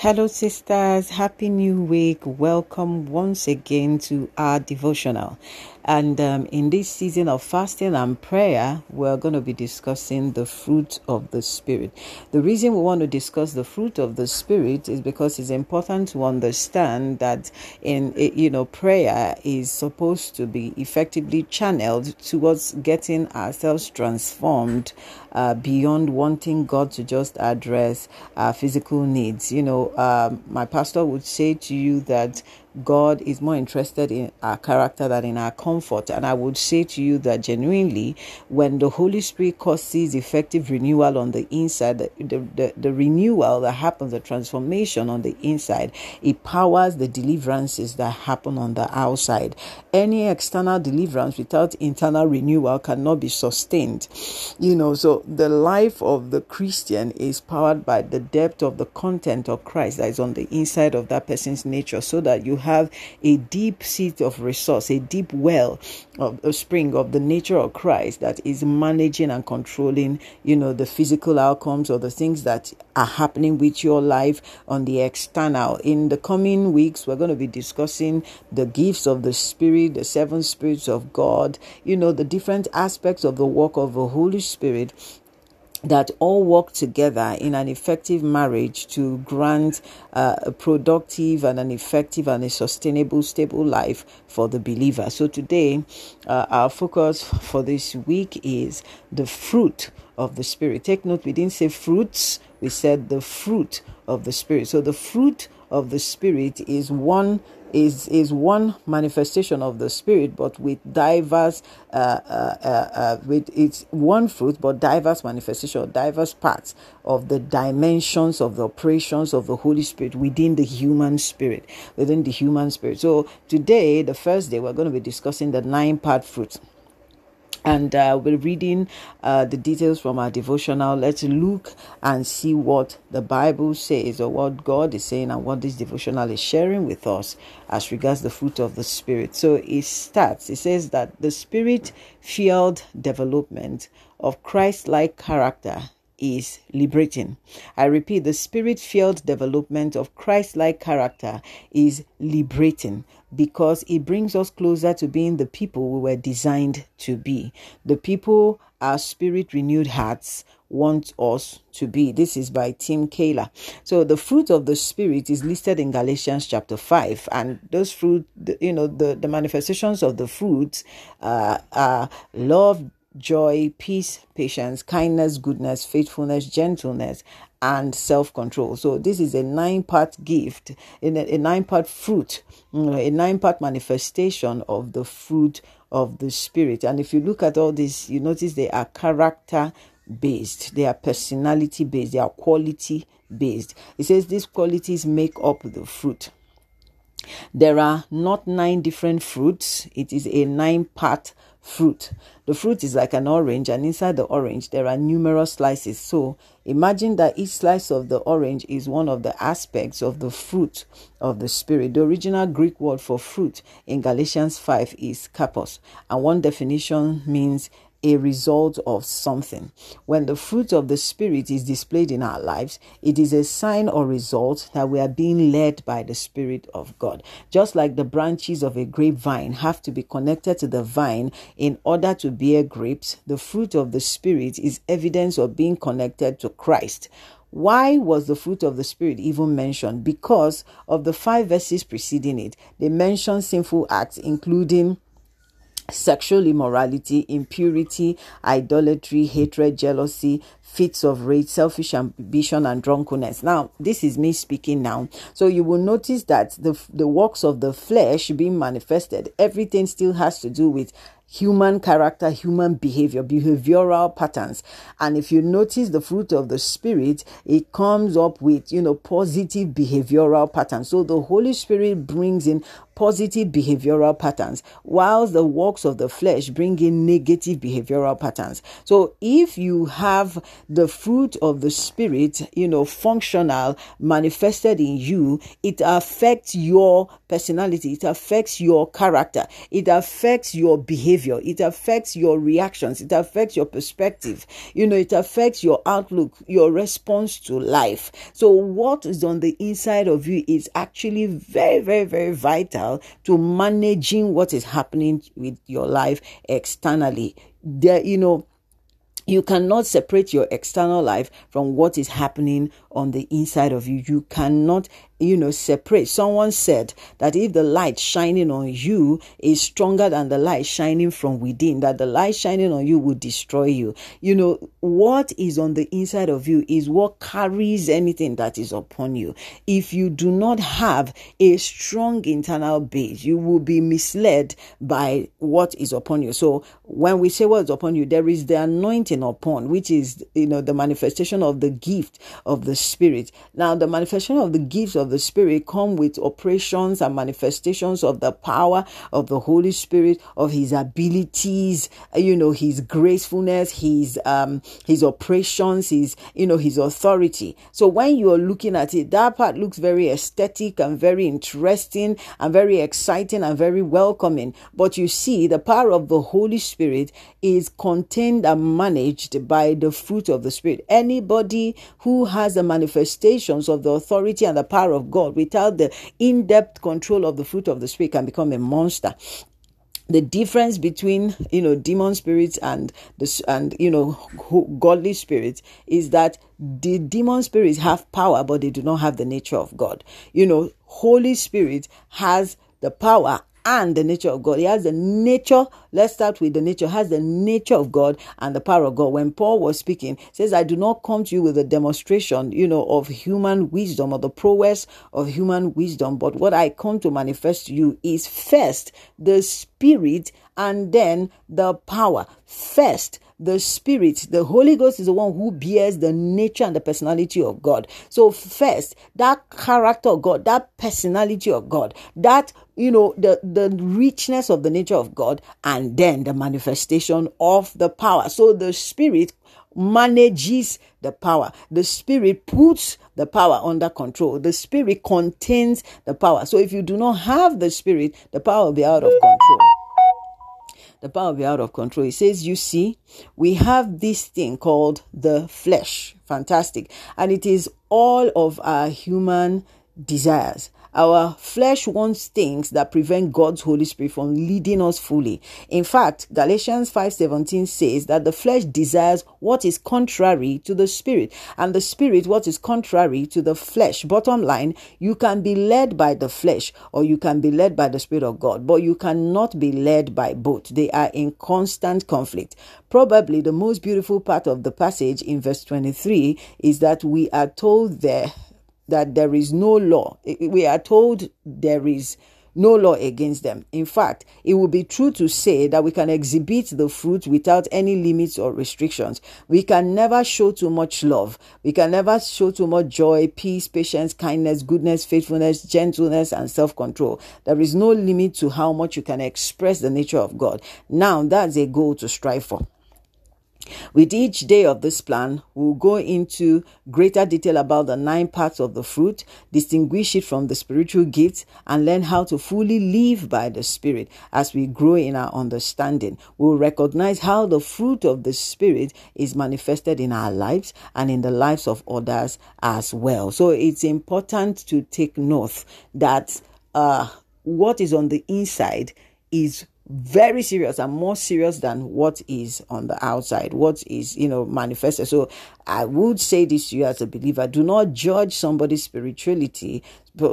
Hello, sisters. Happy New Week. Welcome once again to our devotional. And um, in this season of fasting and prayer, we're going to be discussing the fruit of the Spirit. The reason we want to discuss the fruit of the Spirit is because it's important to understand that in you know prayer is supposed to be effectively channeled towards getting ourselves transformed uh, beyond wanting God to just address our physical needs. You know, um, my pastor would say to you that God is more interested in our character than in our comfort. And I would say to you that genuinely, when the Holy Spirit causes effective renewal on the inside, the, the, the, renewal that happens, the transformation on the inside, it powers the deliverances that happen on the outside. Any external deliverance without internal renewal cannot be sustained. You know, so the life of the Christian is powered by the depth of the content of Christ that is on the inside of that person's nature, so that you have a deep seat of resource, a deep well of a spring of the nature of Christ that is managing and controlling, you know, the physical outcomes or the things that are happening with your life on the external. In the coming weeks, we're going to be discussing the gifts of the Spirit, the seven spirits of God, you know, the different aspects of the work of the Holy Spirit that all work together in an effective marriage to grant uh, a productive and an effective and a sustainable, stable life for the believer. So, today, uh, our focus for this week is the fruit of the Spirit. Take note, we didn't say fruits, we said the fruit of the Spirit. So, the fruit of the Spirit is one is is one manifestation of the spirit but with diverse uh, uh, uh, uh, with its one fruit but diverse manifestation diverse parts of the dimensions of the operations of the holy spirit within the human spirit within the human spirit. So today the first day we're going to be discussing the nine part fruit and uh, we're reading uh, the details from our devotional. Let's look and see what the Bible says or what God is saying and what this devotional is sharing with us as regards the fruit of the Spirit. So it starts, it says that the Spirit filled development of Christ like character is liberating. I repeat, the spirit filled development of Christ like character is liberating because it brings us closer to being the people we were designed to be. The people our spirit renewed hearts want us to be. This is by Tim Keller. So the fruit of the spirit is listed in Galatians chapter 5 and those fruit you know the the manifestations of the fruits uh, are love joy, peace, patience, kindness, goodness, faithfulness, gentleness, and self control. So, this is a nine part gift, a, nine part fruit, a nine part manifestation of the fruit of the Spirit. And if you look at all this, you notice they are character based, they are personality based, they are quality based. It says these qualities make up the fruit. There are not nine different fruits, it is a nine part fruit. The fruit is like an orange, and inside the orange, there are numerous slices. So imagine that each slice of the orange is one of the aspects of the fruit of the Spirit. The original Greek word for fruit in Galatians 5 is karpos, and one definition means a result of something. When the fruit of the Spirit is displayed in our lives, it is a sign or result that we are being led by the Spirit of God. Just like the branches of a grapevine have to be connected to the vine in order to bear grapes, the fruit of the Spirit is evidence of being connected to Christ. Why was the fruit of the Spirit even mentioned? Because of the five verses preceding it. They mention sinful acts, including sexual immorality, impurity, idolatry, hatred, jealousy, fits of rage, selfish ambition, and drunkenness. Now, this is me speaking now. So you will notice that the, the works of the flesh being manifested, everything still has to do with human character, human behavior, behavioral patterns. And if you notice the fruit of the Spirit, it comes up with, you know, positive behavioral patterns. So the Holy Spirit brings in positive behavioral patterns, whilst the works of the flesh bring in negative behavioral patterns. So if you have the fruit of the Spirit, you know, functional, manifested in you, it affects your personality, it affects your character, it affects your behavior behavior, it affects your reactions, it affects your perspective, you know, it affects your outlook, your response to life. So, what is on the inside of you is actually very, very, very vital to managing what is happening with your life externally. There, you know, you cannot separate your external life from what is happening on the inside of you. You cannot you know, separate. Someone said that if the light shining on you is stronger than the light shining from within, that the light shining on you will destroy you. You know, what is on the inside of you is what carries anything that is upon you. If you do not have a strong internal base, you will be misled by what is upon you. So when we say what is upon you, there is the anointing upon, which is, you know, the manifestation of the gift of the Spirit. Now, the manifestation of the gifts of the Spirit come with operations and manifestations of the power of the Holy Spirit, of His abilities, you know, His gracefulness, His um His operations, His you know His authority. So when you are looking at it, that part looks very aesthetic and very interesting and very exciting and very welcoming. But you see, the power of the Holy Spirit is contained and managed by the fruit of the Spirit. Anybody who has the manifestations of the authority and the power of God without the in depth control of the fruit of the Spirit can become a monster. The difference between you know demon spirits and the and you know godly spirits is that the demon spirits have power but they do not have the nature of god. You know holy spirit has the power and the nature of God. He has the nature, let's start with the nature, has the nature of God and the power of God. When Paul was speaking, says, I do not come to you with a demonstration, you know, of human wisdom or the prowess of human wisdom, but what I come to manifest to you is first the spirit and then the power. First, the Spirit, the Holy Ghost is the one who bears the nature and the personality of God. So, first, that character of God, that personality of God, that you know the the richness of the nature of God, and then the manifestation of the power. So, the Spirit manages the power. The spirit puts the power under control. The spirit contains the power. So if you do not have the spirit, the power will be out of control the power will be out of control. He says, You see, we have this thing called the flesh. Fantastic. And it is all of our human desires. Our flesh wants things that prevent God's Holy Spirit from leading us fully. In fact, Galatians 5:17 says that the flesh desires what is contrary to the spirit, and the spirit what is contrary to the flesh. Bottom line, you can be led by the flesh or you can be led by the spirit of God, but you cannot be led by both. They are in constant conflict. Probably the most beautiful part of the passage in verse 23 is that we are told there that there is no law. We are told there is no law against them. In fact, it would be true to say that we can exhibit the fruit without any limits or restrictions. We can never show too much love. We can never show too much joy, peace, patience, kindness, goodness, faithfulness, gentleness, and self control. There is no limit to how much you can express the nature of God. Now, that's a goal to strive for. With each day of this plan, we'll go into greater detail about the nine parts of the fruit, distinguish it from the spiritual gifts, and learn how to fully live by the Spirit as we grow in our understanding. We'll recognize how the fruit of the Spirit is manifested in our lives and in the lives of others as well. So it's important to take note that uh, what is on the inside is very serious and more serious than what is on the outside, what is, you know, manifested. So I would say this to you as a believer do not judge somebody's spirituality,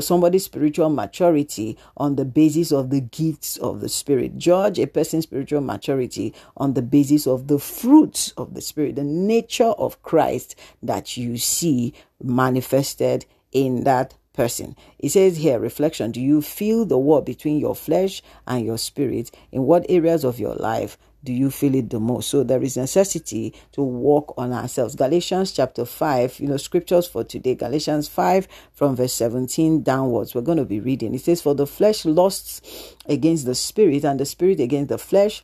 somebody's spiritual maturity on the basis of the gifts of the Spirit. Judge a person's spiritual maturity on the basis of the fruits of the Spirit, the nature of Christ that you see manifested in that person. It says here, reflection Do you feel the war between your flesh and your spirit? In what areas of your life do you feel it the most? So there is necessity to work on ourselves. Galatians chapter 5, you know, scriptures for today, Galatians 5 from verse 17 downwards. We're going to be reading. It says, For the flesh lusts against the spirit, and the spirit against the flesh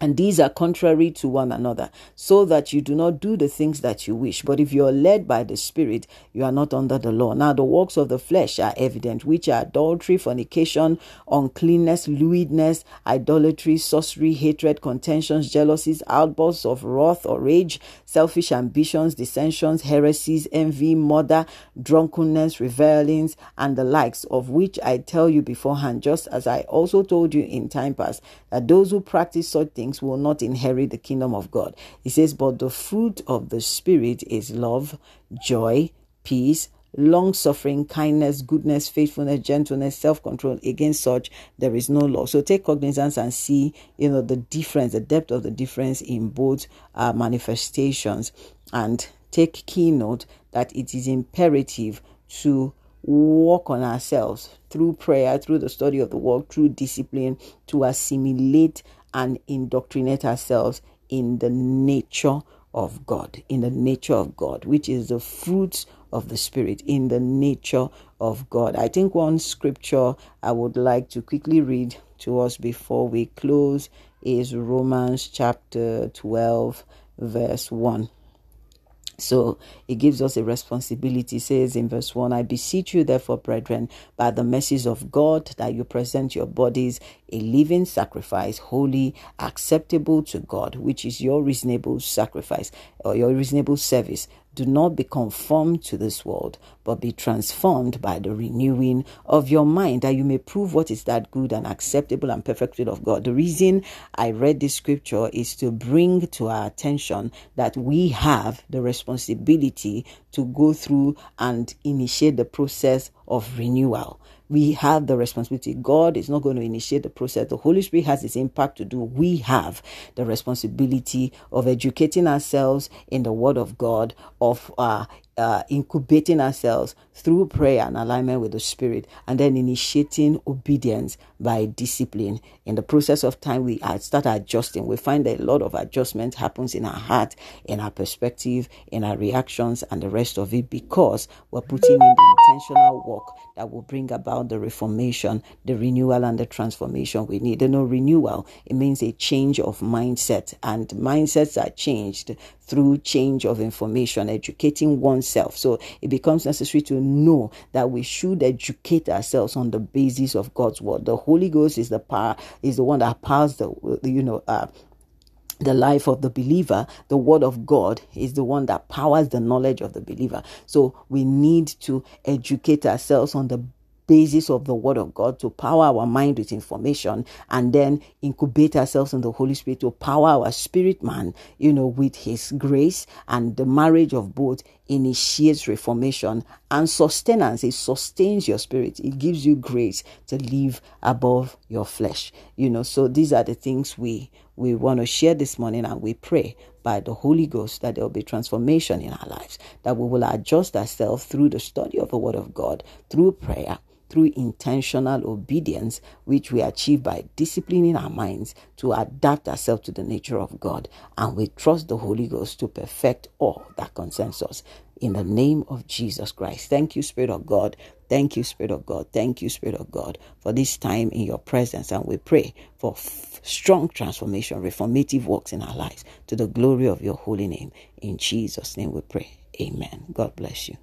and these are contrary to one another, so that you do not do the things that you wish. But if you are led by the Spirit, you are not under the law. Now, the works of the flesh are evident, which are adultery, fornication, uncleanness, lewdness, idolatry, sorcery, hatred, contentions, jealousies, outbursts of wrath or rage, selfish ambitions, dissensions, heresies, envy, murder, drunkenness, revelings, and the likes, of which I tell you beforehand, just as I also told you in time past, that those who practice such things will not inherit the kingdom of God. He says, But the fruit of the Spirit is love, joy, peace, long suffering, kindness, goodness, faithfulness, gentleness, self control. Against such, there is no law. So take cognizance and see, you know, the difference, the depth of the difference in both uh, manifestations. And take keynote that it is imperative to work on ourselves through prayer, through the study of the word, through discipline to assimilate and indoctrinate ourselves in the nature of God, in the nature of God, which is the fruits of the Spirit, in the nature of God. I think one scripture I would like to quickly read to us before we close is Romans chapter 12, verse 1. So it gives us a responsibility. It says in verse 1 I beseech you, therefore, brethren, by the mercies of God, that you present your bodies a living sacrifice, holy, acceptable to God, which is your reasonable sacrifice or your reasonable service. Do not be conformed to this world, but be transformed by the renewing of your mind, that you may prove what is that good and acceptable and perfect will of God. The reason I read this scripture is to bring to our attention that we have the responsibility to go through and initiate the process of renewal we have the responsibility. God is not going to initiate the process. The Holy Spirit has its impact to do. We have the responsibility of educating ourselves in the Word of God, of uh, uh, incubating ourselves through prayer and alignment with the Spirit, and then initiating obedience by discipline. In the process of time, we start adjusting. We find that a lot of adjustment happens in our heart, in our perspective, in our reactions, and the rest of it because we're putting in the intentional work that will bring about the reformation, the renewal, and the transformation we need. And no renewal, it means a change of mindset, and mindsets are changed through change of information, educating oneself. So it becomes necessary to know that we should educate ourselves on the basis of God's word. The Holy Ghost is the power, is the one that powers the, you know, uh, the life of the believer, the word of God is the one that powers the knowledge of the believer. So we need to educate ourselves on the basis of the word of God to power our mind with information and then incubate ourselves in the Holy Spirit to power our spirit man, you know, with his grace and the marriage of both initiates reformation and sustenance. It sustains your spirit. It gives you grace to live above your flesh. You know, so these are the things we we want to share this morning and we pray by the Holy Ghost that there will be transformation in our lives, that we will adjust ourselves through the study of the Word of God, through prayer, through intentional obedience, which we achieve by disciplining our minds to adapt ourselves to the nature of God. And we trust the Holy Ghost to perfect all that concerns us. In the name of Jesus Christ. Thank you, Spirit of God. Thank you, Spirit of God. Thank you, Spirit of God, for this time in your presence. And we pray for f- strong transformation, reformative works in our lives to the glory of your holy name. In Jesus' name we pray. Amen. God bless you.